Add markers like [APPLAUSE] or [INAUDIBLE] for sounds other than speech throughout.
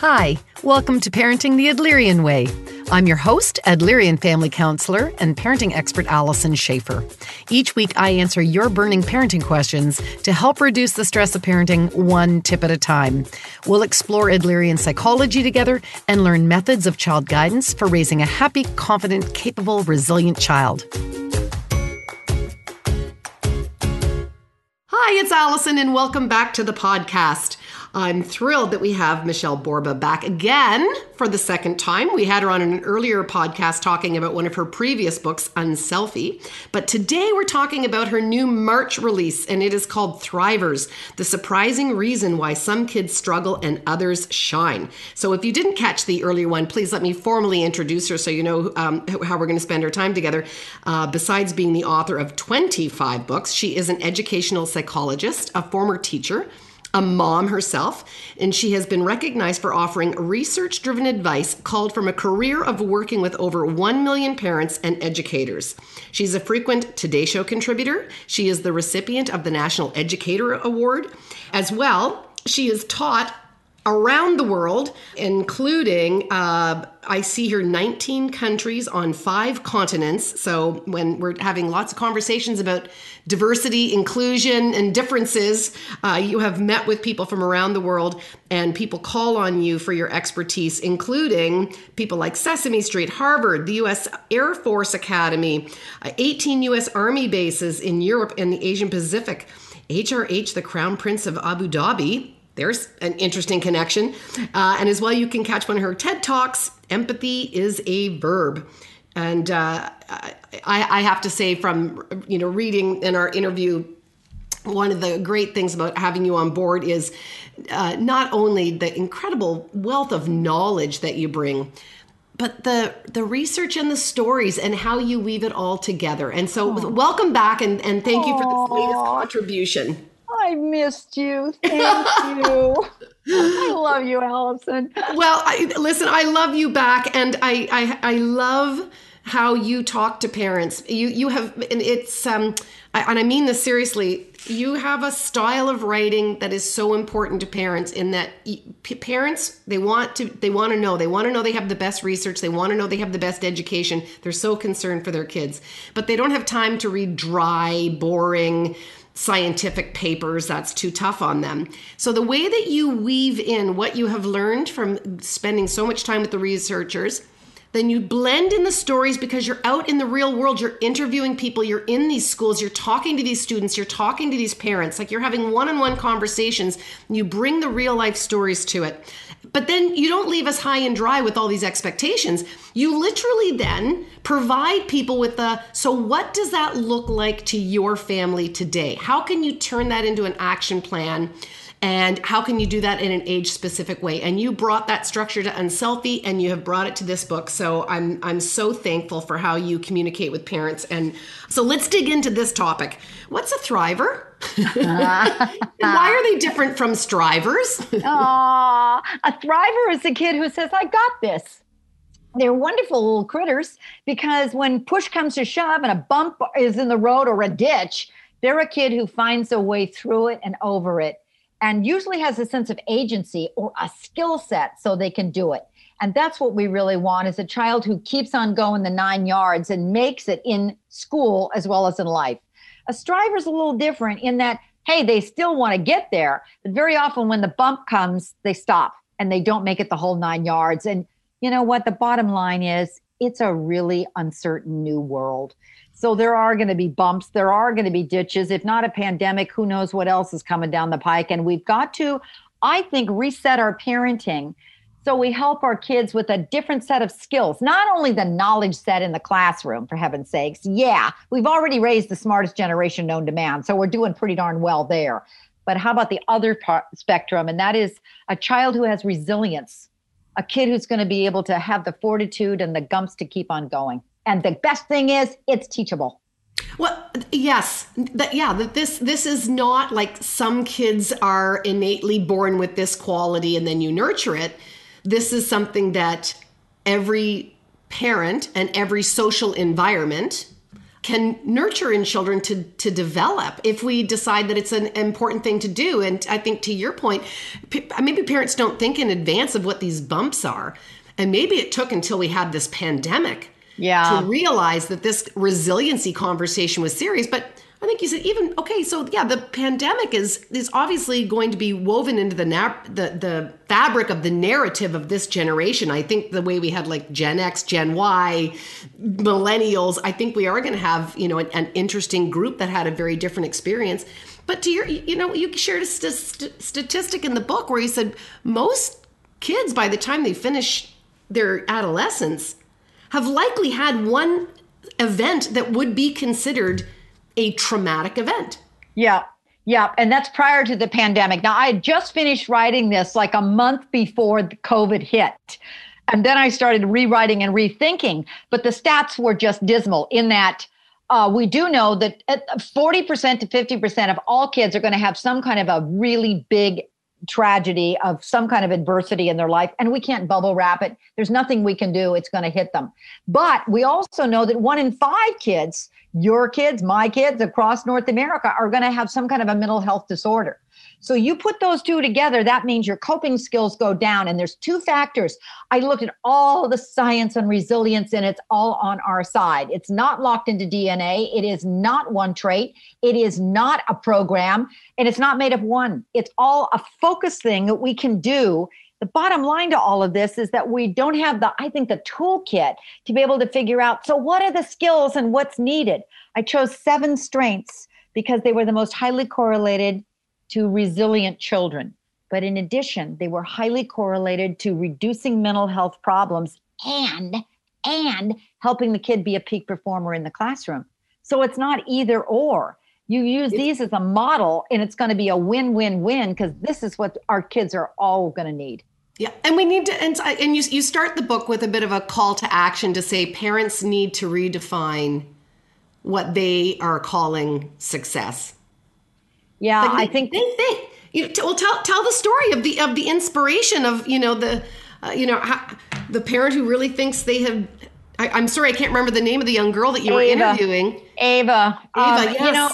Hi, welcome to Parenting the Adlerian Way. I'm your host, Adlerian family counselor and parenting expert Allison Schaefer. Each week, I answer your burning parenting questions to help reduce the stress of parenting one tip at a time. We'll explore Adlerian psychology together and learn methods of child guidance for raising a happy, confident, capable, resilient child. Hi, it's Allison, and welcome back to the podcast. I'm thrilled that we have Michelle Borba back again for the second time. We had her on an earlier podcast talking about one of her previous books, Unselfie. But today we're talking about her new March release, and it is called Thrivers The Surprising Reason Why Some Kids Struggle and Others Shine. So if you didn't catch the earlier one, please let me formally introduce her so you know um, how we're going to spend our time together. Uh, besides being the author of 25 books, she is an educational psychologist, a former teacher a mom herself, and she has been recognized for offering research driven advice called from a career of working with over 1 million parents and educators. She's a frequent Today Show contributor. She is the recipient of the National Educator Award. As well, she is taught around the world, including, uh, I see here 19 countries on five continents. So when we're having lots of conversations about diversity, inclusion, and differences, uh, you have met with people from around the world, and people call on you for your expertise, including people like Sesame Street, Harvard, the U.S. Air Force Academy, uh, 18 U.S. Army bases in Europe and the Asian Pacific. HRH, the Crown Prince of Abu Dhabi, there's an interesting connection. Uh, and as well, you can catch one of her TED Talks Empathy is a Verb. And uh, I, I have to say, from you know reading in our interview, one of the great things about having you on board is uh, not only the incredible wealth of knowledge that you bring, but the the research and the stories and how you weave it all together. And so, Aww. welcome back, and, and thank you for this latest contribution. I missed you. Thank you. I [LAUGHS] love you, Allison. Well, I, listen, I love you back, and I, I, I love how you talk to parents. You, you have, and it's, um, I, and I mean this seriously. You have a style of writing that is so important to parents. In that, parents they want to, they want to know, they want to know they have the best research, they want to know they have the best education. They're so concerned for their kids, but they don't have time to read dry, boring scientific papers that's too tough on them. So the way that you weave in what you have learned from spending so much time with the researchers then you blend in the stories because you're out in the real world you're interviewing people you're in these schools you're talking to these students you're talking to these parents like you're having one-on-one conversations you bring the real life stories to it but then you don't leave us high and dry with all these expectations. You literally then provide people with the so what does that look like to your family today? How can you turn that into an action plan? And how can you do that in an age specific way? And you brought that structure to Unselfie and you have brought it to this book. So I'm I'm so thankful for how you communicate with parents. And so let's dig into this topic. What's a thriver? [LAUGHS] why are they different from strivers? Aww, a thriver is a kid who says, I got this. They're wonderful little critters because when push comes to shove and a bump is in the road or a ditch, they're a kid who finds a way through it and over it and usually has a sense of agency or a skill set so they can do it. And that's what we really want is a child who keeps on going the nine yards and makes it in school as well as in life. A striver is a little different in that, hey, they still want to get there, but very often when the bump comes, they stop and they don't make it the whole nine yards. And you know what? The bottom line is it's a really uncertain new world. So there are going to be bumps, there are going to be ditches. If not a pandemic, who knows what else is coming down the pike? And we've got to, I think, reset our parenting so we help our kids with a different set of skills, not only the knowledge set in the classroom, for heaven's sakes. Yeah, we've already raised the smartest generation known to man, so we're doing pretty darn well there. But how about the other part, spectrum? And that is a child who has resilience, a kid who's going to be able to have the fortitude and the gumps to keep on going. And the best thing is, it's teachable. Well, yes, that yeah, that this this is not like some kids are innately born with this quality and then you nurture it. This is something that every parent and every social environment can nurture in children to to develop if we decide that it's an important thing to do. And i think to your point maybe parents don't think in advance of what these bumps are. And maybe it took until we had this pandemic yeah. to realize that this resiliency conversation was serious but I think you said even okay. So yeah, the pandemic is is obviously going to be woven into the na- the the fabric of the narrative of this generation. I think the way we had like Gen X, Gen Y, millennials. I think we are going to have you know an, an, interesting group that had a very different experience. But to your you know you shared a st- statistic in the book where you said most kids by the time they finish their adolescence have likely had one event that would be considered a traumatic event. Yeah. Yeah, and that's prior to the pandemic. Now, I had just finished writing this like a month before COVID hit. And then I started rewriting and rethinking, but the stats were just dismal in that uh, we do know that 40% to 50% of all kids are going to have some kind of a really big tragedy of some kind of adversity in their life and we can't bubble wrap it. There's nothing we can do. It's going to hit them. But we also know that one in five kids your kids my kids across north america are going to have some kind of a mental health disorder so you put those two together, that means your coping skills go down. And there's two factors. I looked at all the science on resilience, and it's all on our side. It's not locked into DNA. It is not one trait. It is not a program, and it's not made of one. It's all a focus thing that we can do the bottom line to all of this is that we don't have the i think the toolkit to be able to figure out so what are the skills and what's needed i chose seven strengths because they were the most highly correlated to resilient children. But in addition, they were highly correlated to reducing mental health problems and and helping the kid be a peak performer in the classroom. So it's not either or. You use these as a model and it's going to be a win-win-win because this is what our kids are all going to need. Yeah, and we need to, and, and you, you start the book with a bit of a call to action to say parents need to redefine what they are calling success. Yeah, like I think they think. You well tell tell the story of the of the inspiration of you know the uh, you know how, the parent who really thinks they have. I, am sorry, I can't remember the name of the young girl that you Ava. were interviewing. Ava. Ava, um, yes. You know,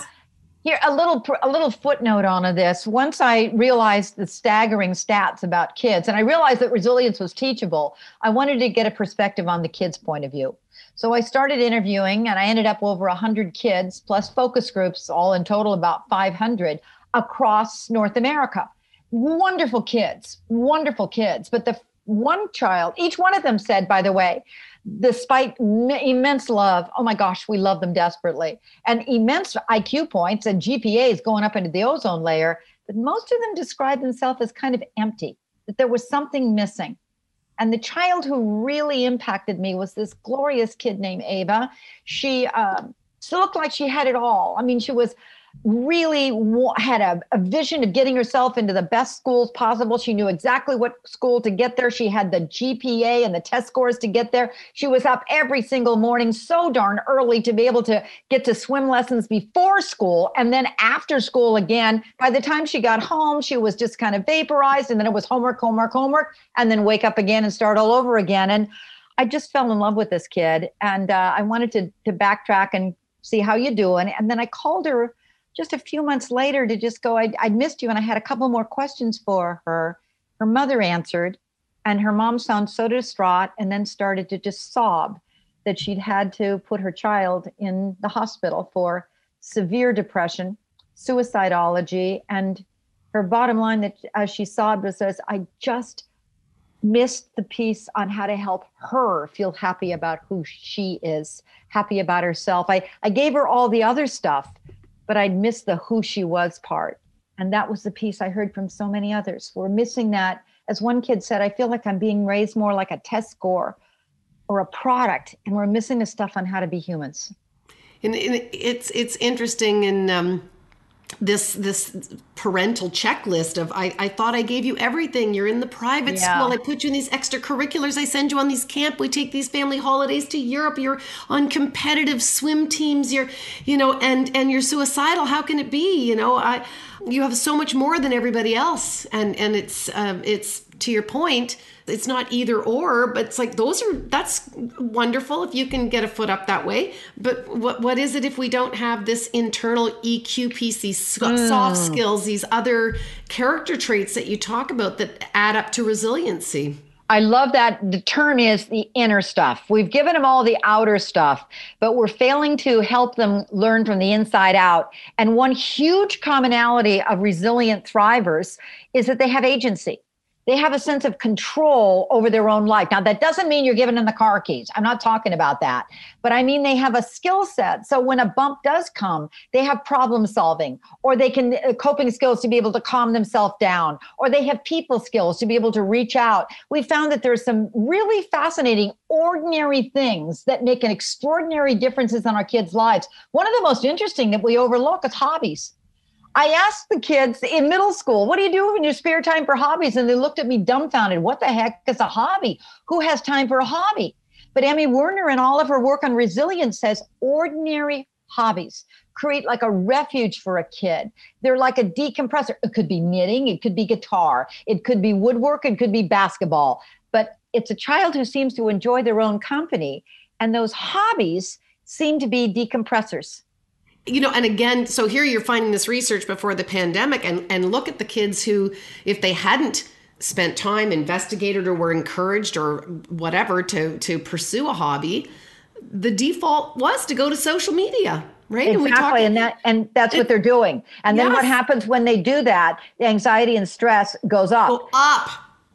here a little a little footnote on of this. Once I realized the staggering stats about kids, and I realized that resilience was teachable, I wanted to get a perspective on the kids' point of view. So I started interviewing and I ended up over 100 kids plus focus groups, all in total about 500 across North America. Wonderful kids, wonderful kids. But the one child, each one of them said, by the way, despite immense love, oh my gosh, we love them desperately, and immense IQ points and GPAs going up into the ozone layer, but most of them described themselves as kind of empty, that there was something missing. And the child who really impacted me was this glorious kid named Ava. She uh, she looked like she had it all. I mean, she was really had a, a, vision of getting herself into the best schools possible. She knew exactly what school to get there. She had the GPA and the test scores to get there. She was up every single morning so darn early to be able to get to swim lessons before school and then after school again. By the time she got home, she was just kind of vaporized and then it was homework, homework, homework, and then wake up again and start all over again. And I just fell in love with this kid and uh, I wanted to, to backtrack and see how you doing. And then I called her just a few months later to just go, I, I missed you. And I had a couple more questions for her. Her mother answered, and her mom sounded so distraught and then started to just sob that she'd had to put her child in the hospital for severe depression, suicidology. And her bottom line that as she sobbed was says, I just missed the piece on how to help her feel happy about who she is, happy about herself. I, I gave her all the other stuff, but I'd missed the who she was part. And that was the piece I heard from so many others. We're missing that. As one kid said, I feel like I'm being raised more like a test score or a product, and we're missing the stuff on how to be humans. And, it's it's interesting, and um, this this parental checklist of I, I thought I gave you everything. You're in the private yeah. school. I put you in these extracurriculars. I send you on these camp. We take these family holidays to Europe. You're on competitive swim teams. You're you know and and you're suicidal. How can it be? You know I you have so much more than everybody else. And and it's um, it's to your point it's not either or but it's like those are that's wonderful if you can get a foot up that way but what what is it if we don't have this internal eq piece these mm. soft skills these other character traits that you talk about that add up to resiliency I love that the term is the inner stuff. We've given them all the outer stuff, but we're failing to help them learn from the inside out. And one huge commonality of resilient thrivers is that they have agency they have a sense of control over their own life. Now, that doesn't mean you're giving them the car keys. I'm not talking about that. But I mean, they have a skill set. So when a bump does come, they have problem solving, or they can uh, coping skills to be able to calm themselves down, or they have people skills to be able to reach out. We found that there's some really fascinating, ordinary things that make an extraordinary differences in our kids' lives. One of the most interesting that we overlook is hobbies. I asked the kids in middle school, what do you do in your spare time for hobbies? And they looked at me dumbfounded. What the heck is a hobby? Who has time for a hobby? But Emmy Werner and all of her work on resilience says ordinary hobbies create like a refuge for a kid. They're like a decompressor. It could be knitting, it could be guitar, it could be woodwork, it could be basketball. But it's a child who seems to enjoy their own company. And those hobbies seem to be decompressors you know and again so here you're finding this research before the pandemic and and look at the kids who if they hadn't spent time investigated or were encouraged or whatever to to pursue a hobby the default was to go to social media right? Exactly and, talk, and that and that's it, what they're doing. And then yes. what happens when they do that the anxiety and stress goes up. Go up.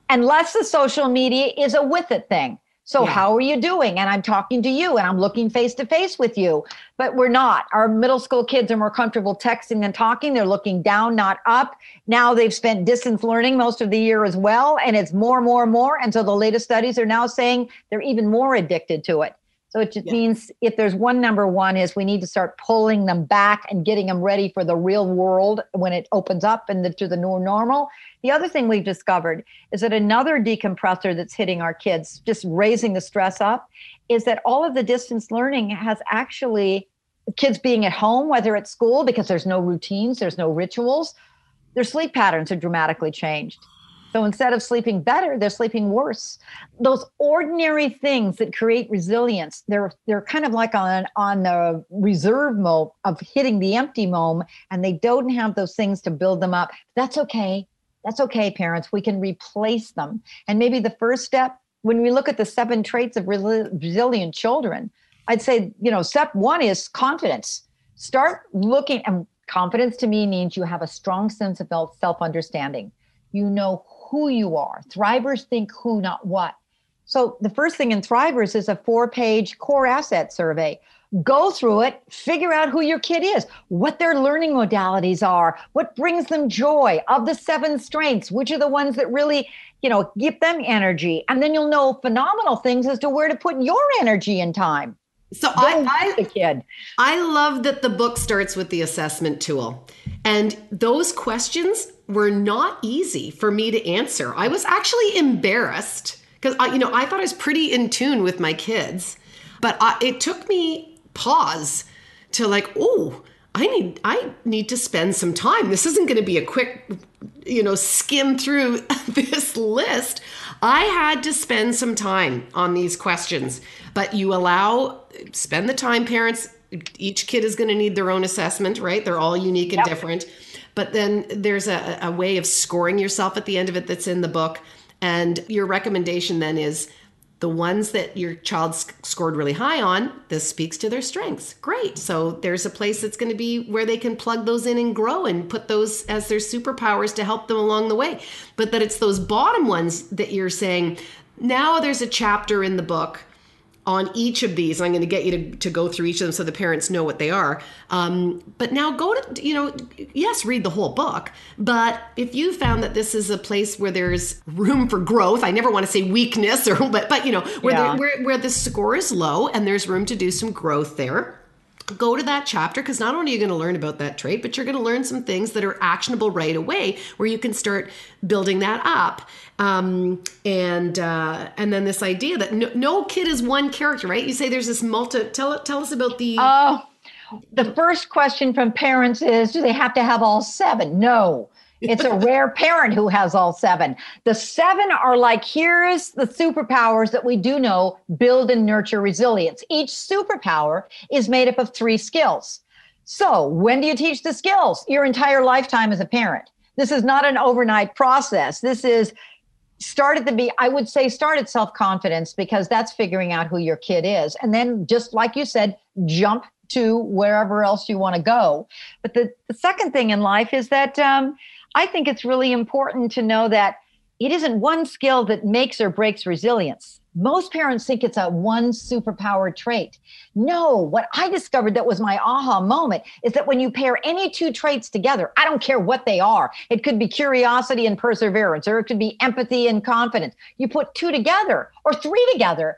Unless the social media is a with it thing so yeah. how are you doing? And I'm talking to you and I'm looking face to face with you. But we're not. Our middle school kids are more comfortable texting than talking. They're looking down, not up. Now they've spent distance learning most of the year as well. And it's more, more, more. And so the latest studies are now saying they're even more addicted to it. So it just yeah. means if there's one number one is we need to start pulling them back and getting them ready for the real world when it opens up and the, to the new normal. The other thing we've discovered is that another decompressor that's hitting our kids, just raising the stress up, is that all of the distance learning has actually kids being at home, whether at school because there's no routines, there's no rituals, their sleep patterns are dramatically changed. So instead of sleeping better, they're sleeping worse. Those ordinary things that create resilience, they're they're kind of like on on the reserve mode of hitting the empty mode, and they don't have those things to build them up. That's okay. That's okay, parents. We can replace them. And maybe the first step, when we look at the seven traits of resilient children, I'd say, you know, step one is confidence. Start looking, and confidence to me means you have a strong sense of self understanding. You know who you are. Thrivers think who, not what. So the first thing in Thrivers is a four page core asset survey. Go through it, figure out who your kid is, what their learning modalities are, what brings them joy of the seven strengths, which are the ones that really, you know, give them energy. And then you'll know phenomenal things as to where to put your energy and time. So I, I, the kid. I love that the book starts with the assessment tool. And those questions were not easy for me to answer. I was actually embarrassed because I, you know, I thought I was pretty in tune with my kids, but I, it took me pause to like, oh, I need I need to spend some time. This isn't going to be a quick, you know, skim through [LAUGHS] this list. I had to spend some time on these questions, but you allow spend the time parents each kid is going to need their own assessment, right? They're all unique and yep. different. But then there's a, a way of scoring yourself at the end of it that's in the book. And your recommendation then is the ones that your child scored really high on, this speaks to their strengths. Great. So there's a place that's going to be where they can plug those in and grow and put those as their superpowers to help them along the way. But that it's those bottom ones that you're saying, now there's a chapter in the book on each of these. I'm going to get you to, to go through each of them so the parents know what they are. Um, but now go to, you know, yes, read the whole book. But if you found that this is a place where there's room for growth, I never want to say weakness or, but, but you know, where, yeah. where, where the score is low and there's room to do some growth there go to that chapter because not only are you going to learn about that trait, but you're going to learn some things that are actionable right away where you can start building that up. Um, and uh, and then this idea that no, no, kid is one character, right? You say there's this multi. Tell tell us about the. Oh, the first question from parents is, do they have to have all seven? No. It's a rare parent who has all seven. The seven are like, here's the superpowers that we do know build and nurture resilience. Each superpower is made up of three skills. So, when do you teach the skills? Your entire lifetime as a parent. This is not an overnight process. This is start at the be i would say start at self-confidence because that's figuring out who your kid is and then just like you said jump to wherever else you want to go but the, the second thing in life is that um, I think it's really important to know that it isn't one skill that makes or breaks resilience. Most parents think it's a one superpower trait. No, what I discovered that was my aha moment is that when you pair any two traits together, I don't care what they are, it could be curiosity and perseverance, or it could be empathy and confidence. You put two together or three together,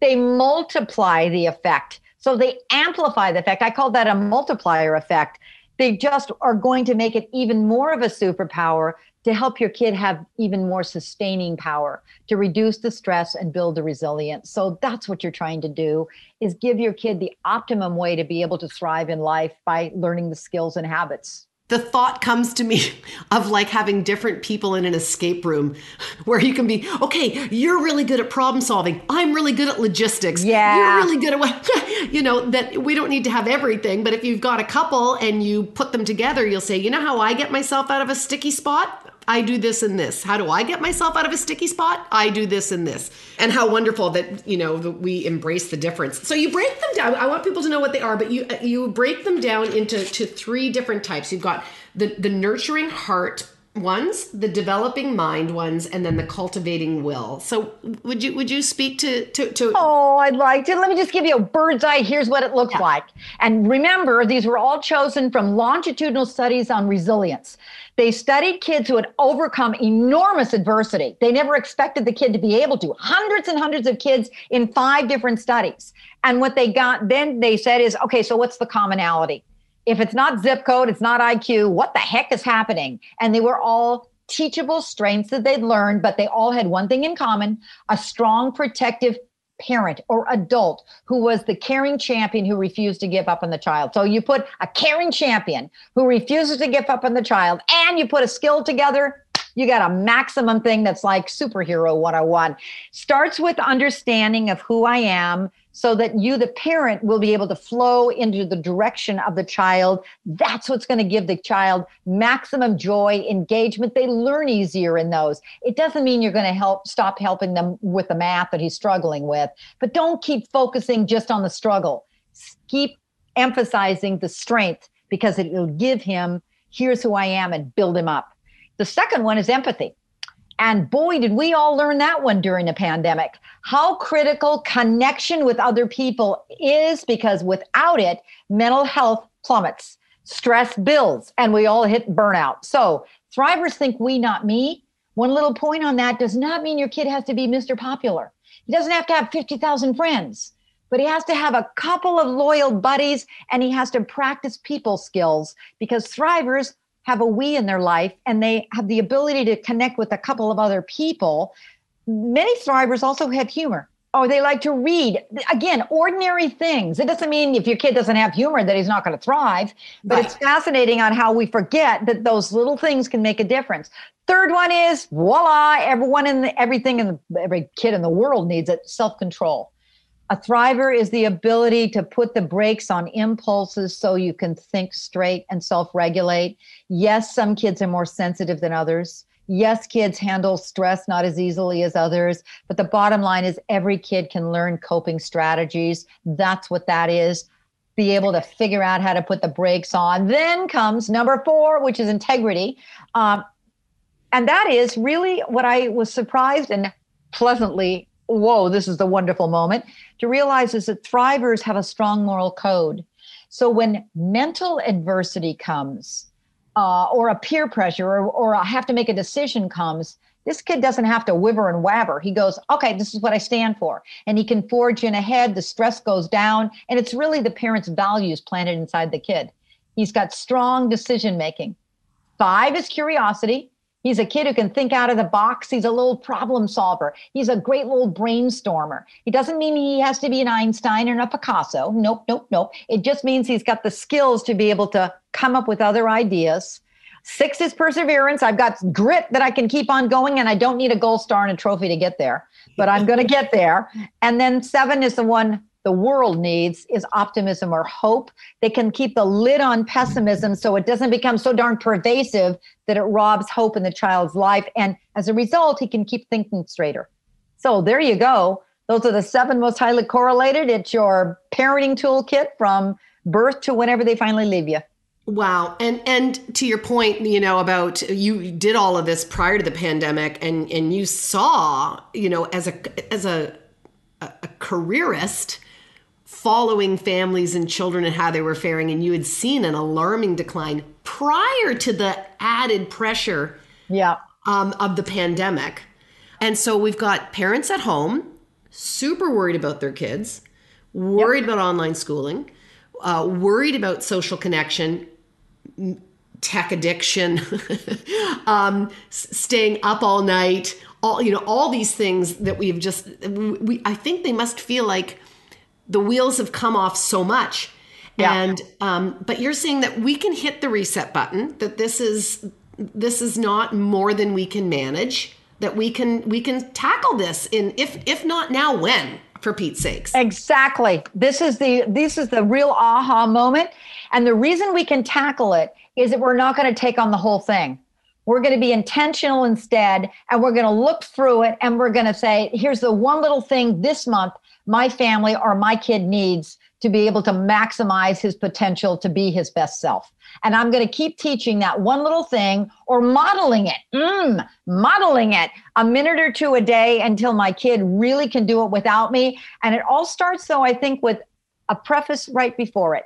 they multiply the effect. So they amplify the effect. I call that a multiplier effect they just are going to make it even more of a superpower to help your kid have even more sustaining power to reduce the stress and build the resilience. So that's what you're trying to do is give your kid the optimum way to be able to thrive in life by learning the skills and habits the thought comes to me [LAUGHS] of like having different people in an escape room [LAUGHS] where you can be okay you're really good at problem solving. I'm really good at logistics. Yeah. you're really good at what [LAUGHS] you know that we don't need to have everything but if you've got a couple and you put them together you'll say you know how i get myself out of a sticky spot I do this and this. How do I get myself out of a sticky spot? I do this and this. And how wonderful that, you know, that we embrace the difference. So you break them down. I want people to know what they are, but you uh, you break them down into to three different types. You've got the the nurturing heart ones, the developing mind ones, and then the cultivating will. So would you would you speak to to, to Oh, I'd like to. Let me just give you a bird's eye. Here's what it looks yeah. like. And remember, these were all chosen from longitudinal studies on resilience. They studied kids who had overcome enormous adversity. They never expected the kid to be able to. Hundreds and hundreds of kids in five different studies. And what they got then they said is, okay, so what's the commonality? If it's not zip code, it's not IQ, what the heck is happening? And they were all teachable strengths that they'd learned, but they all had one thing in common a strong protective parent or adult who was the caring champion who refused to give up on the child. So you put a caring champion who refuses to give up on the child and you put a skill together, you got a maximum thing that's like superhero 101. Starts with understanding of who I am, so that you, the parent, will be able to flow into the direction of the child. That's what's going to give the child maximum joy, engagement. They learn easier in those. It doesn't mean you're going to help stop helping them with the math that he's struggling with, but don't keep focusing just on the struggle. Keep emphasizing the strength because it will give him, here's who I am, and build him up. The second one is empathy. And boy, did we all learn that one during the pandemic. How critical connection with other people is because without it, mental health plummets, stress builds, and we all hit burnout. So, thrivers think we, not me. One little point on that does not mean your kid has to be Mr. Popular. He doesn't have to have 50,000 friends. but he has to have a couple of loyal buddies and he has to practice people skills because thrivers have a we in their life and they have the ability to connect with a couple of other people. Many thrivers also have humor. Oh, they like to read. Again, ordinary things. It doesn't mean if your kid doesn't have humor that he's not going to thrive, but right. it's fascinating on how we forget that those little things can make a difference. Third one is voila, everyone in the, everything in the, every kid in the world needs it, self-control. A thriver is the ability to put the brakes on impulses so you can think straight and self regulate. Yes, some kids are more sensitive than others. Yes, kids handle stress not as easily as others, but the bottom line is every kid can learn coping strategies. That's what that is. Be able to figure out how to put the brakes on. Then comes number four, which is integrity. Um, and that is really what I was surprised and pleasantly, whoa, this is the wonderful moment to realize is that thrivers have a strong moral code. So when mental adversity comes, uh, or a peer pressure or, or I have to make a decision comes, this kid doesn't have to wiver and wabber. He goes, okay, this is what I stand for. And he can forge in ahead. The stress goes down. And it's really the parent's values planted inside the kid. He's got strong decision making. Five is curiosity. He's a kid who can think out of the box. He's a little problem solver. He's a great little brainstormer. He doesn't mean he has to be an Einstein or a Picasso. Nope, nope, nope. It just means he's got the skills to be able to come up with other ideas. Six is perseverance. I've got grit that I can keep on going, and I don't need a gold star and a trophy to get there, but I'm going to get there. And then seven is the one the world needs is optimism or hope. They can keep the lid on pessimism so it doesn't become so darn pervasive that it robs hope in the child's life. And as a result, he can keep thinking straighter. So there you go. Those are the seven most highly correlated. It's your parenting toolkit from birth to whenever they finally leave you. Wow. And and to your point, you know, about you did all of this prior to the pandemic and and you saw, you know, as a as a a careerist, following families and children and how they were faring, and you had seen an alarming decline prior to the added pressure yeah. um, of the pandemic. And so we've got parents at home, super worried about their kids, worried yep. about online schooling, uh, worried about social connection, tech addiction, [LAUGHS] um, staying up all night, all you know, all these things that we've just. We, I think they must feel like the wheels have come off so much. Yeah. And um, but you're saying that we can hit the reset button. That this is this is not more than we can manage. That we can we can tackle this in if if not now when for Pete's sakes. Exactly. This is the this is the real aha moment. And the reason we can tackle it is that we're not going to take on the whole thing. We're going to be intentional instead, and we're going to look through it and we're going to say, here's the one little thing this month my family or my kid needs to be able to maximize his potential to be his best self. And I'm going to keep teaching that one little thing or modeling it, mm, modeling it a minute or two a day until my kid really can do it without me. And it all starts, though, I think, with a preface right before it.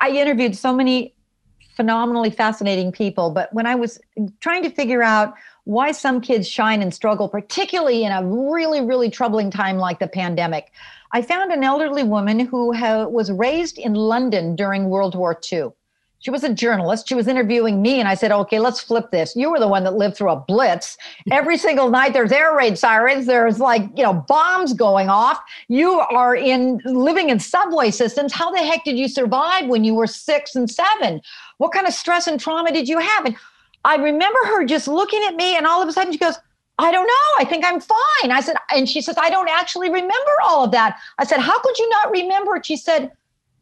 I interviewed so many phenomenally fascinating people, but when I was trying to figure out why some kids shine and struggle, particularly in a really, really troubling time like the pandemic. I found an elderly woman who ha- was raised in London during World War II. She was a journalist. She was interviewing me, and I said, Okay, let's flip this. You were the one that lived through a blitz. Every [LAUGHS] single night there's air raid sirens, there's like, you know, bombs going off. You are in living in subway systems. How the heck did you survive when you were six and seven? What kind of stress and trauma did you have? And I remember her just looking at me, and all of a sudden she goes, I don't know. I think I'm fine. I said, and she says, I don't actually remember all of that. I said, How could you not remember? She said,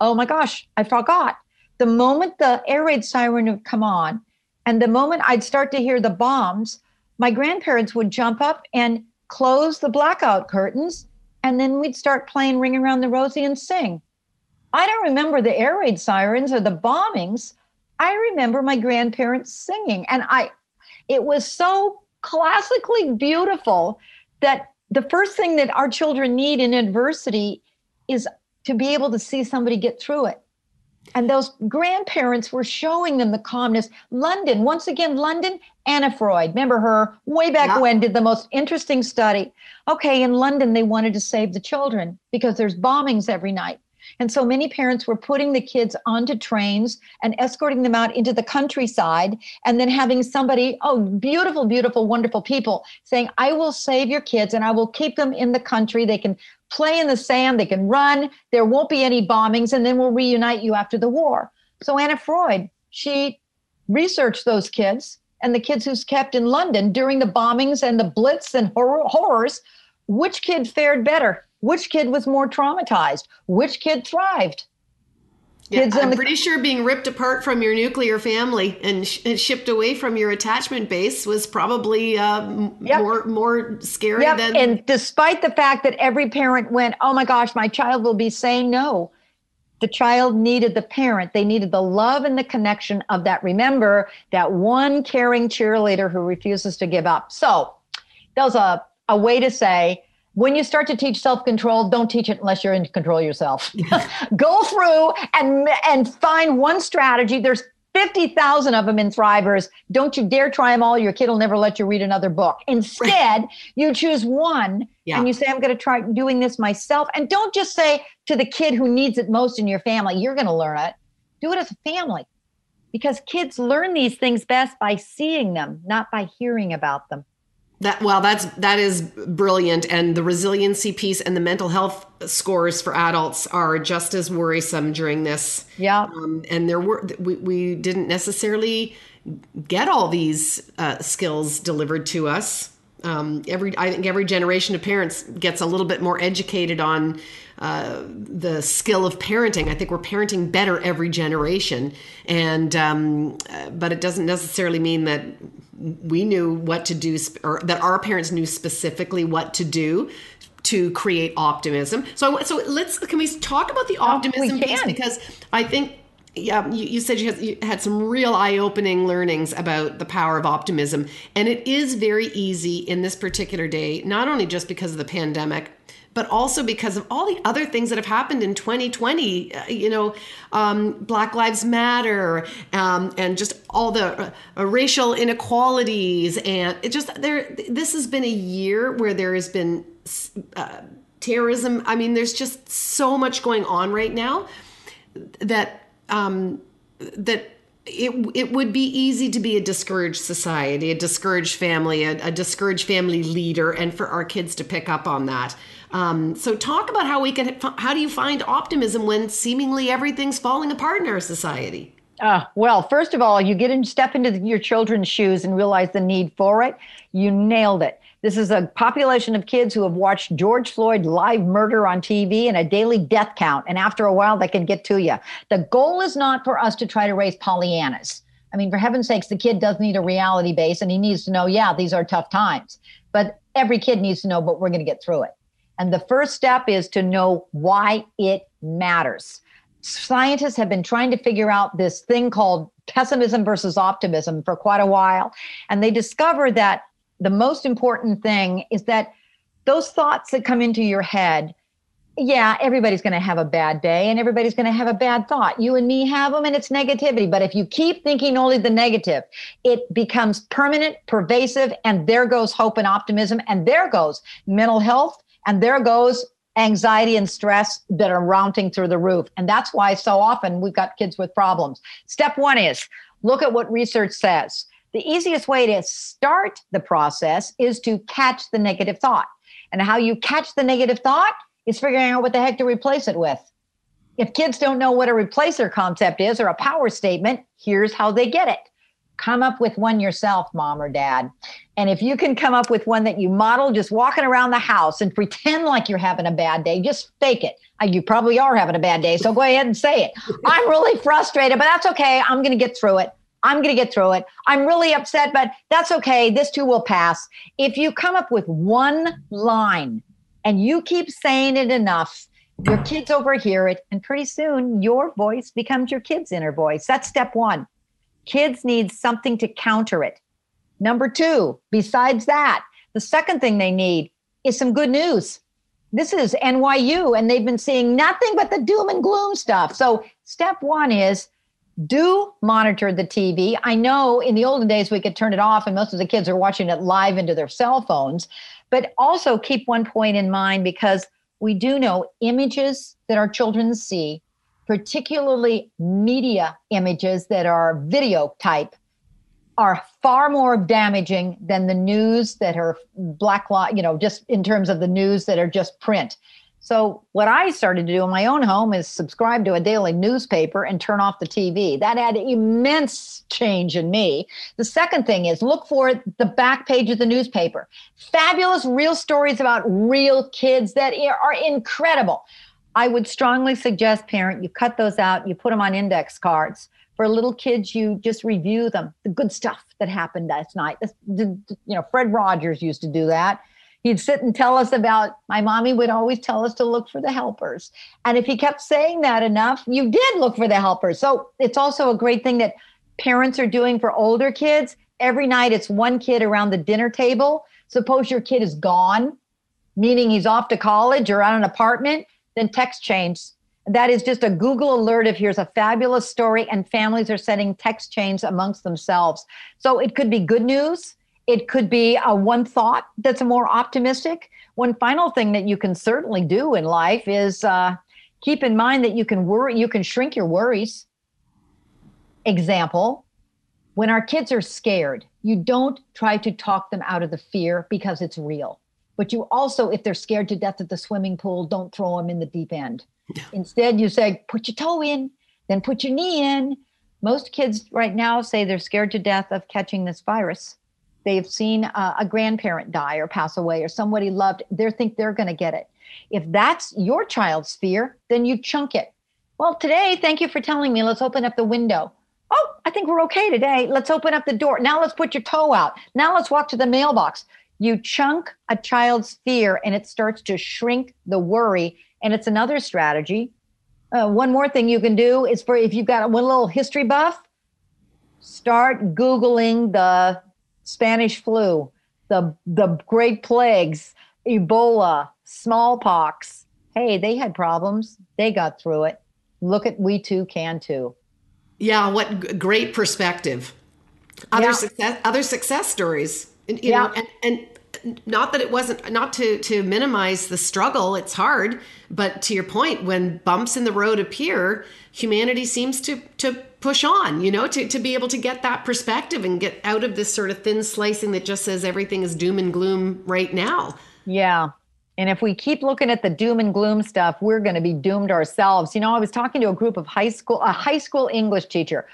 Oh my gosh, I forgot. The moment the air raid siren would come on, and the moment I'd start to hear the bombs, my grandparents would jump up and close the blackout curtains, and then we'd start playing Ring Around the Rosie and sing. I don't remember the air raid sirens or the bombings, I remember my grandparents singing, and I, it was so classically beautiful that the first thing that our children need in adversity is to be able to see somebody get through it. And those grandparents were showing them the calmness. London, once again, London, Anna Freud, remember her way back yeah. when, did the most interesting study. Okay, in London, they wanted to save the children because there's bombings every night. And so many parents were putting the kids onto trains and escorting them out into the countryside and then having somebody, oh, beautiful, beautiful, wonderful people saying, I will save your kids and I will keep them in the country. They can play in the sand, they can run, there won't be any bombings, and then we'll reunite you after the war. So Anna Freud, she researched those kids and the kids who's kept in London during the bombings and the blitz and horror, horrors. Which kid fared better? Which kid was more traumatized? Which kid thrived? Yeah, I'm the- pretty sure being ripped apart from your nuclear family and, sh- and shipped away from your attachment base was probably uh, yep. more more scary yep. than. And despite the fact that every parent went, "Oh my gosh, my child will be saying no," the child needed the parent. They needed the love and the connection of that. Remember that one caring cheerleader who refuses to give up. So that was a a way to say when you start to teach self-control don't teach it unless you're in control yourself [LAUGHS] go through and and find one strategy there's 50,000 of them in Thrivers. Don't you dare try them all. Your kid will never let you read another book. Instead, you choose one yeah. and you say, I'm going to try doing this myself. And don't just say to the kid who needs it most in your family, you're going to learn it. Do it as a family because kids learn these things best by seeing them, not by hearing about them. That well, that's that is brilliant, and the resiliency piece and the mental health scores for adults are just as worrisome during this. Yeah, um, and there were we, we didn't necessarily get all these uh, skills delivered to us. Um, every I think every generation of parents gets a little bit more educated on uh, the skill of parenting. I think we're parenting better every generation, and um, uh, but it doesn't necessarily mean that we knew what to do or that our parents knew specifically what to do to create optimism. So so let's can we talk about the oh, optimism oh, piece because I think yeah, you, you said you had, you had, some real eye-opening learnings about the power of optimism, and it is very easy in this particular day, not only just because of the pandemic, but also because of all the other things that have happened in 2020. Uh, you know, um, Black Lives Matter, um, and just all the uh, uh, racial inequalities, and it just there. This has been a year where there has been uh, terrorism. I mean, there's just so much going on right now that um, that it it would be easy to be a discouraged society, a discouraged family, a, a discouraged family leader, and for our kids to pick up on that. Um, so talk about how we can how do you find optimism when seemingly everything's falling apart in our society? Uh, well, first of all, you get in, step into your children's shoes and realize the need for it. You nailed it. This is a population of kids who have watched George Floyd live murder on TV and a daily death count. And after a while, that can get to you. The goal is not for us to try to raise Pollyannas. I mean, for heaven's sakes, the kid does need a reality base and he needs to know, yeah, these are tough times. But every kid needs to know, but we're going to get through it. And the first step is to know why it matters. Scientists have been trying to figure out this thing called pessimism versus optimism for quite a while. And they discovered that the most important thing is that those thoughts that come into your head, yeah, everybody's going to have a bad day and everybody's going to have a bad thought. You and me have them and it's negativity. But if you keep thinking only the negative, it becomes permanent, pervasive, and there goes hope and optimism. And there goes mental health and there goes anxiety and stress that are mounting through the roof. And that's why so often we've got kids with problems. Step one is look at what research says. The easiest way to start the process is to catch the negative thought. And how you catch the negative thought is figuring out what the heck to replace it with. If kids don't know what a replacer concept is or a power statement, here's how they get it come up with one yourself, mom or dad. And if you can come up with one that you model just walking around the house and pretend like you're having a bad day, just fake it. Uh, you probably are having a bad day. So go ahead and say it. [LAUGHS] I'm really frustrated, but that's okay. I'm going to get through it. I'm going to get through it. I'm really upset, but that's okay. This too will pass. If you come up with one line and you keep saying it enough, your kids overhear it, and pretty soon your voice becomes your kid's inner voice. That's step one. Kids need something to counter it. Number two, besides that, the second thing they need is some good news. this is NYU, and they've been seeing nothing but the doom and gloom stuff. So, step one is do monitor the TV. I know in the olden days we could turn it off, and most of the kids are watching it live into their cell phones. But also keep one point in mind because we do know images that our children see, particularly media images that are video type, are far more damaging than the news that are black you know, just in terms of the news that are just print. So what I started to do in my own home is subscribe to a daily newspaper and turn off the TV. That had immense change in me. The second thing is look for the back page of the newspaper. Fabulous real stories about real kids that are incredible. I would strongly suggest parent you cut those out, you put them on index cards. For little kids, you just review them, the good stuff that happened last night. You know, Fred Rogers used to do that. He'd sit and tell us about my mommy would always tell us to look for the helpers. And if he kept saying that enough you did look for the helpers. So it's also a great thing that parents are doing for older kids. Every night it's one kid around the dinner table. Suppose your kid is gone meaning he's off to college or on an apartment then text chains that is just a google alert if here's a fabulous story and families are sending text chains amongst themselves so it could be good news it could be a one thought that's more optimistic. One final thing that you can certainly do in life is uh, keep in mind that you can worry, you can shrink your worries. Example, when our kids are scared, you don't try to talk them out of the fear because it's real. But you also, if they're scared to death at the swimming pool, don't throw them in the deep end. Instead, you say, put your toe in, then put your knee in. Most kids right now say they're scared to death of catching this virus they've seen a, a grandparent die or pass away or somebody loved, they think they're going to get it. If that's your child's fear, then you chunk it. Well, today, thank you for telling me. Let's open up the window. Oh, I think we're okay today. Let's open up the door. Now let's put your toe out. Now let's walk to the mailbox. You chunk a child's fear and it starts to shrink the worry. And it's another strategy. Uh, one more thing you can do is for if you've got one little history buff, start Googling the Spanish flu, the the Great Plagues, Ebola, smallpox. Hey, they had problems. They got through it. Look at we too can too. Yeah, what g- great perspective. Other Yeah. success other success stories. And, You Yeah. know, and, and not that it wasn't not to to minimize the struggle, it's hard, but to your point, when bumps in the road appear, humanity seems to to push on, you know, to, to be able to get that perspective and get out of this sort of thin slicing that just says everything is doom and gloom right now. Yeah. And if we keep looking at the doom and gloom stuff, we're going to be doomed ourselves. You know, I was talking to a group of high school, a high school English teacher,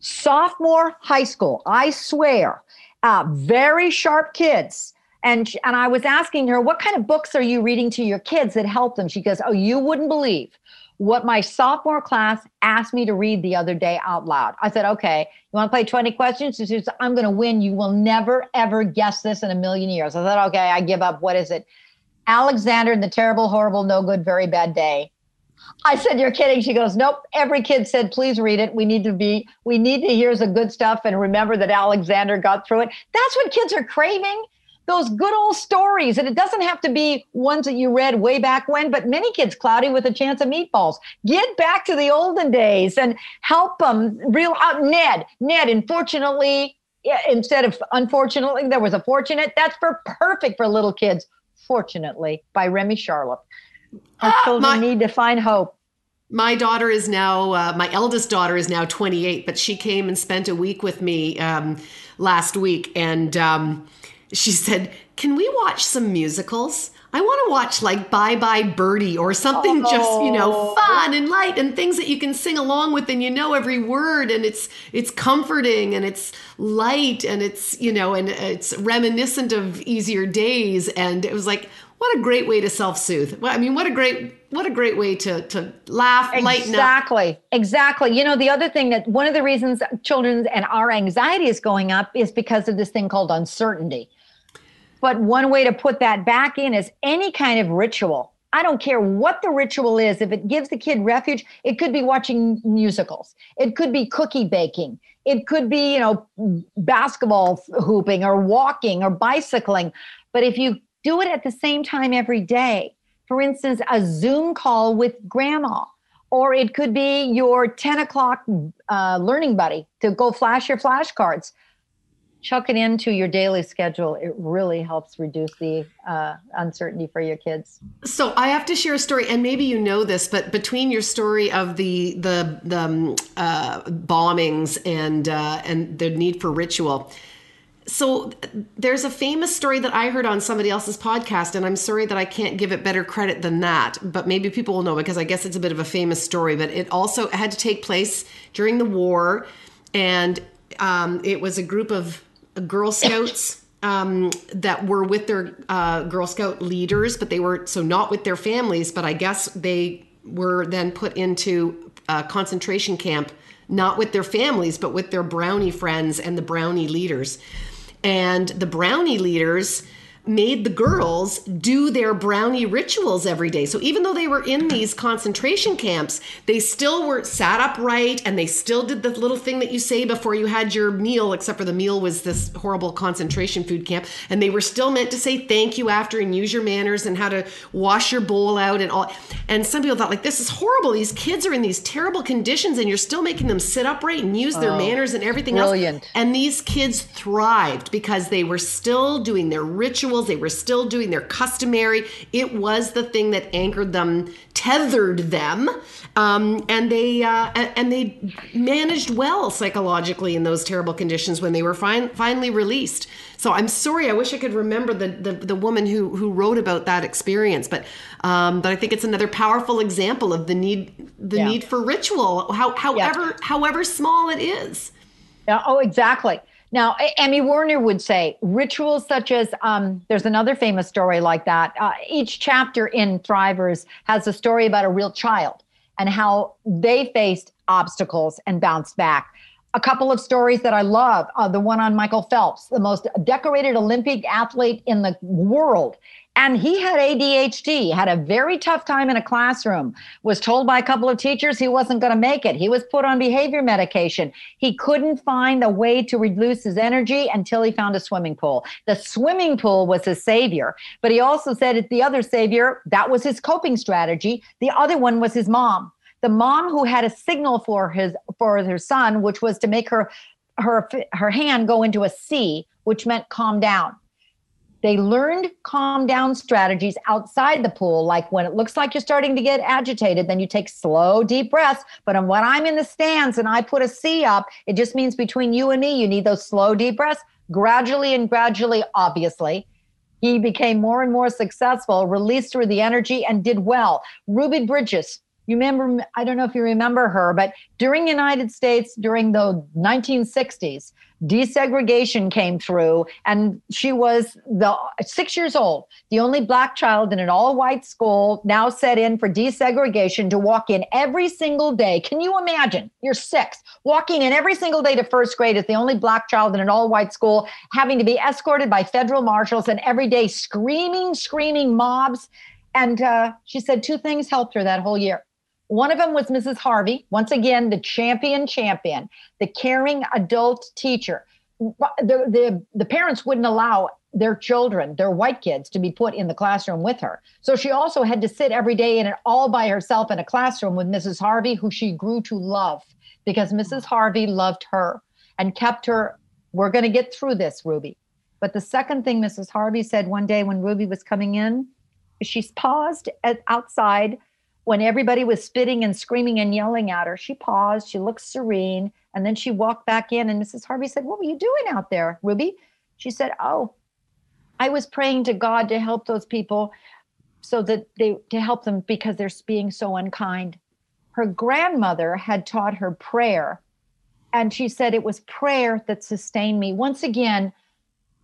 sophomore high school, I swear, uh, very sharp kids. And, and I was asking her, what kind of books are you reading to your kids that help them? She goes, Oh, you wouldn't believe what my sophomore class asked me to read the other day out loud. I said, Okay, you want to play 20 questions? She says, I'm going to win. You will never, ever guess this in a million years. I said, Okay, I give up. What is it? Alexander and the terrible, horrible, no good, very bad day. I said, You're kidding. She goes, Nope. Every kid said, Please read it. We need to be, we need to hear the good stuff and remember that Alexander got through it. That's what kids are craving. Those good old stories. And it doesn't have to be ones that you read way back when, but many kids cloudy with a chance of meatballs. Get back to the olden days and help them reel out uh, Ned. Ned, unfortunately, instead of unfortunately, there was a fortunate. That's for perfect for little kids. Fortunately, by Remy Charlip. Our Ah, children my- need to find hope. My daughter is now, uh, my eldest daughter is now 28, but she came and spent a week with me um, last week. And um, she said, Can we watch some musicals? I want to watch like Bye Bye Birdie or something [LAUGHS] just, you know, fun and light and things that you can sing along with and you know every word and it's it's comforting and it's light and it's, you know, and it's reminiscent of easier days and it was like what a great way to self-soothe. Well, I mean, what a great what a great way to to laugh, lighten up. Exactly. Exactly. You know, the other thing that one of the reasons children's and our anxiety is going up is because of this thing called uncertainty. But one way to put that back in is any kind of ritual. I don't care what the ritual is. If it gives the kid refuge, it could be watching musicals. It could be cookie baking. It could be, you know, basketball hooping or walking or bicycling. But if you do it at the same time every day, for instance, a Zoom call with grandma, or it could be your 10 o'clock uh, learning buddy to go flash your flashcards. Chuck it into your daily schedule. It really helps reduce the uh, uncertainty for your kids. So i have to share a story and maybe you know this but between your story of the the the um, uh, bombings and uh, and the need for ritual so there's a famous story that I heard on somebody else's podcast, and I'm sorry that I can't give it better credit than that, but maybe people will know because I guess it's a bit of a famous story. But it also had to take place during the war, and um, it was a group of Girl Scouts um, that were with their uh, Girl Scout leaders, but they were so not with their families. But I guess they were then put into a concentration camp, not with their families, but with their brownie friends and the brownie leaders. And the brownie leaders made the girls do their brownie rituals every day. So even though they were in these concentration camps, they still were sat upright and they still did the little thing that you say before you had your meal, except for the meal was this horrible concentration food camp. And they were still meant to say thank you after and use your manners and how to wash your bowl out and all. And some people thought like this is horrible. These kids are in these terrible conditions and you're still making them sit upright and use their oh, manners and everything brilliant. else. And these kids thrived because they were still doing their rituals rituals. They were still doing their customary. It was the thing that anchored them, tethered them, um, and they uh, and they managed well psychologically in those terrible conditions when they were fin- finally released. So I'm sorry. I wish I could remember the the, the woman who who wrote about that experience, but um, but I think it's another powerful example of the need the yeah. need for ritual, how, however yeah. however small it is. Yeah. Oh, exactly. Now, Emmy Werner would say rituals such as um, there's another famous story like that. Uh, each chapter in Thrivers has a story about a real child and how they faced obstacles and bounced back. A couple of stories that I love uh, the one on Michael Phelps, the most decorated Olympic athlete in the world. And he had ADHD, had a very tough time in a classroom, was told by a couple of teachers he wasn't going to make it. He was put on behavior medication. He couldn't find a way to reduce his energy until he found a swimming pool. The swimming pool was his savior, but he also said it's the other savior, that was his coping strategy. The other one was his mom. The mom who had a signal for his for her son, which was to make her her her hand go into a C, which meant calm down. They learned calm down strategies outside the pool, like when it looks like you're starting to get agitated, then you take slow, deep breaths. But when I'm in the stands and I put a C up, it just means between you and me, you need those slow, deep breaths. Gradually and gradually, obviously, he became more and more successful, released through the energy, and did well. Ruby Bridges, you remember, I don't know if you remember her, but during the United States, during the 1960s, desegregation came through and she was the six years old the only black child in an all-white school now set in for desegregation to walk in every single day. Can you imagine? You're six walking in every single day to first grade as the only black child in an all-white school having to be escorted by federal marshals and every day screaming screaming mobs. And uh, she said two things helped her that whole year one of them was Mrs. Harvey, once again, the champion champion, the caring adult teacher. The, the, the parents wouldn't allow their children, their white kids, to be put in the classroom with her. So she also had to sit every day in it all by herself in a classroom with Mrs. Harvey, who she grew to love because Mrs. Harvey loved her and kept her, we're going to get through this, Ruby. But the second thing Mrs. Harvey said one day when Ruby was coming in, she paused at, outside when everybody was spitting and screaming and yelling at her, she paused, she looked serene, and then she walked back in. And Mrs. Harvey said, What were you doing out there, Ruby? She said, Oh, I was praying to God to help those people so that they to help them because they're being so unkind. Her grandmother had taught her prayer, and she said it was prayer that sustained me. Once again,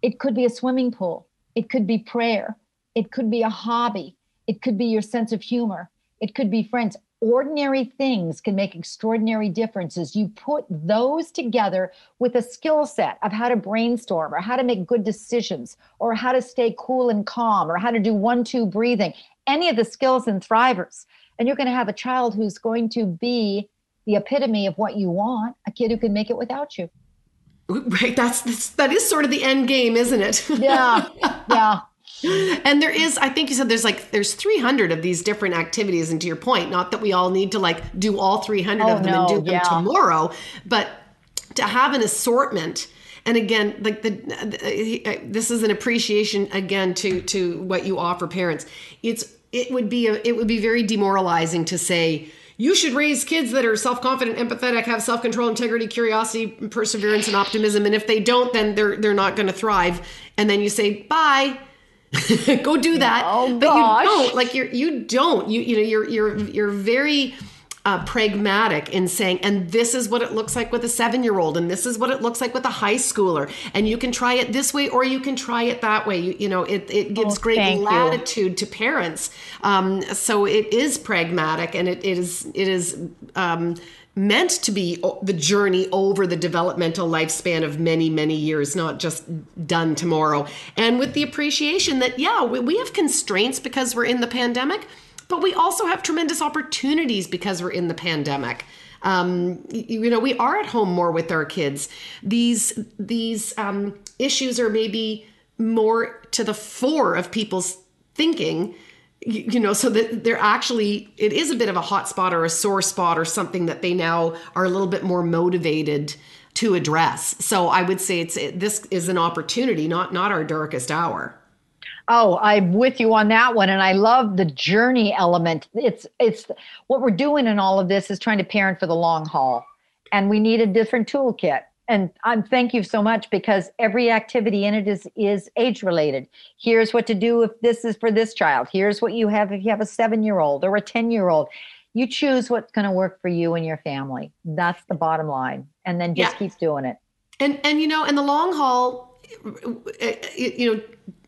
it could be a swimming pool, it could be prayer, it could be a hobby, it could be your sense of humor it could be friends. Ordinary things can make extraordinary differences. You put those together with a skill set of how to brainstorm or how to make good decisions or how to stay cool and calm or how to do one, two breathing, any of the skills and thrivers. And you're going to have a child who's going to be the epitome of what you want, a kid who can make it without you. Right. That's, that's that is sort of the end game, isn't it? yeah. [LAUGHS] Yeah. And there is i think you said there's like there's 300 of these different activities. And to your point not that we all need to like do all 300 Oh, of them no, and do them yeah. tomorrow but to have an assortment and again like the, the uh, this is an appreciation again to to what you offer parents. It's it would be a, it would be very demoralizing to say you should raise kids that are self-confident empathetic have self-control integrity curiosity perseverance and optimism. And if they don't then they're they're not going to thrive. And then you say bye [LAUGHS] go do that. Oh, but you don't. like you're you don't. You you know you're you're you're very uh, pragmatic in saying and this is what it looks like with a seven year old and this is what it looks like with a high schooler and you can try it this way or you can try it that way. You, you know it, it gives Oh, great thank you. latitude to parents. Um, so it is pragmatic and it, it is it is um, meant to be the journey over the developmental lifespan of many many years not just done tomorrow. And with the appreciation that yeah we, have constraints because we're in the pandemic but we also have tremendous opportunities because we're in the pandemic. Um, you, you know we are at home more with our kids. These these um, issues are maybe more to the fore of people's thinking you know so that they're actually it is a bit of a hot spot or a sore spot or something that they now are a little bit more motivated to address so i would say it's it, this is an opportunity not not our darkest hour Oh, I'm with you on that one, and I love the journey element. It's it's what we're doing in all of this is trying to parent for the long haul, and we need a different toolkit. And I'm thank you so much because every activity in it is is age related. Here's what to do if this is for this child. Here's what you have if you have a seven year old or a ten year old. You choose what's going to work for you and your family. That's the bottom line, and then just Yeah. keep doing it. and and you know in the long haul uh, you know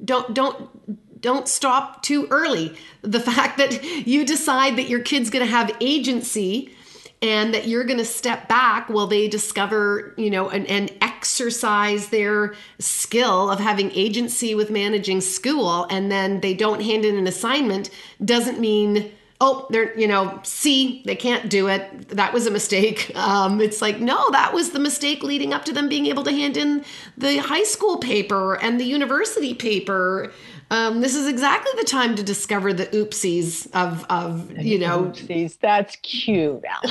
don't don't don't stop too early the [LAUGHS] fact that you decide that your kid's going to have agency and that you're going to step back while they discover you know and, and exercise their skill of having agency with managing school and then they don't hand in an assignment doesn't mean oh they're you know see they can't do it. That was a mistake. [LAUGHS] Um, it's like no that was the mistake leading up to them being able to hand in the high school paper and the university paper um, this is exactly the time to discover the oopsies of of you know Oopsies, that's cute. [LAUGHS]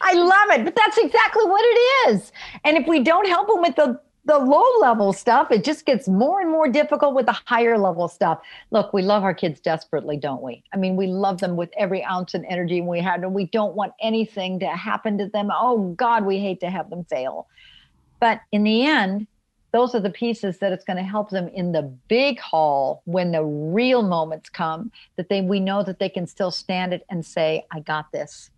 I love it, but that's exactly what it is. And if we don't help them with the the low level stuff, it just gets more and more difficult with the higher level stuff. Look, we love our kids desperately, don't we? I mean, we love them with every ounce and energy we had, and we don't want anything to happen to them. Oh God, we hate to have them fail. But in the end, those are the pieces that it's going to help them in the big haul when the real moments come that they we know that they can still stand it and say i got this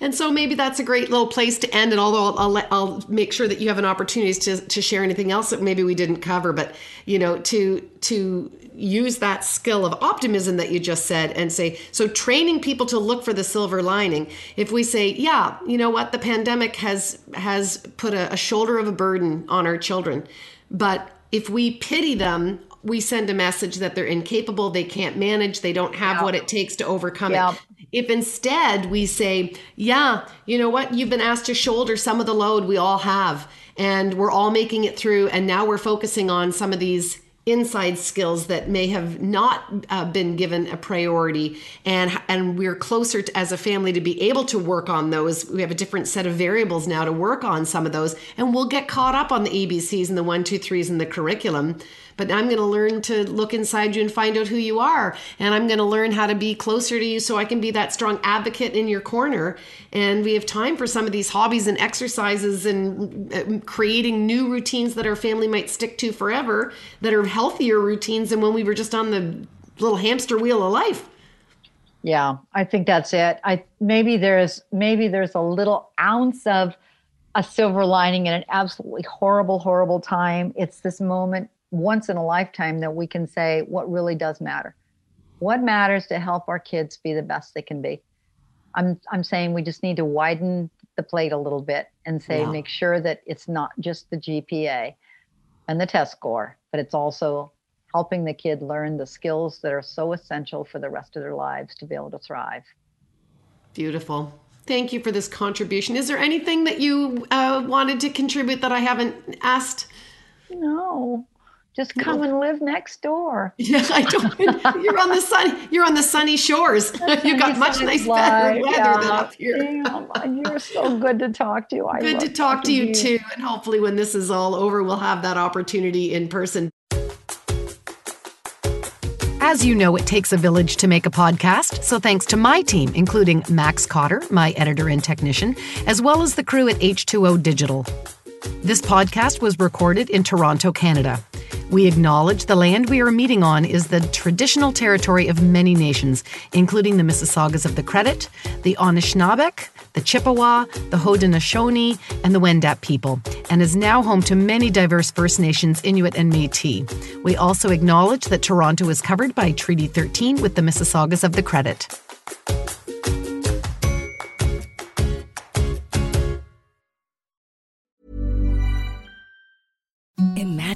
And so maybe that's a great little place to end. And although I'll, I'll, let, I'll make sure that you have an opportunity to, to share anything else that maybe we didn't cover, but you know, to to use that skill of optimism that you just said and say, so training people to look for the silver lining. If we say, yeah, you know what, the pandemic has has put a, a shoulder of a burden on our children, but if we pity them. We send a message that they're incapable, they can't manage, they don't have what it takes to overcome Yeah. it. If instead we say, yeah, you know what, you've been asked to shoulder some of the load we all have, and we're all making it through, and now we're focusing on some of these inside skills that may have not uh, been given a priority and and we're closer to, as a family to be able to work on those we have a different set of variables now to work on some of those and we'll get caught up on the abcs and the one two threes in the curriculum but I'm going to learn to look inside you and find out who you are. And I'm going to learn how to be closer to you so I can be that strong advocate in your corner. And we have time for some of these hobbies and exercises and uh, creating new routines that our family might stick to forever that are healthier routines than when we were just on the little hamster wheel of life. yeah i think that's it i maybe there's maybe there's a little ounce of a silver lining in an absolutely horrible horrible time it's this moment once in a lifetime that we can say what really does matter what matters to help our kids be the best they can be i'm i'm saying we just need to widen the plate a little bit and say Yeah. make sure that it's not just the gpa and the test score but it's also helping the kid learn the skills that are so essential for the rest of their lives to be able to thrive Beautiful. Thank you for this contribution. Is there anything that you uh, wanted to contribute that I haven't asked? no Just come and live next door. [LAUGHS] Yeah, I don't. [LAUGHS] You're on the sun. You're on the sunny shores. [LAUGHS] you got much nice better weather yeah. than up here. Damn, you're so good to talk to. I Good to talk to talking you too. And hopefully, when this is all over, we'll have that opportunity in person. As you know, it takes a village to make a podcast. So thanks to my team, including Max Cotter, my editor and technician, as well as the crew at H2O Digital. This podcast was recorded in Toronto, Canada. We acknowledge the land we are meeting on is the traditional territory of many nations, including the Mississaugas of the Credit, the Anishinaabeg, the Chippewa, the Haudenosaunee, and the Wendat people, and is now home to many diverse First Nations, Inuit, and Métis. We also acknowledge that Toronto is covered by Treaty 13 with the Mississaugas of the Credit. Imagine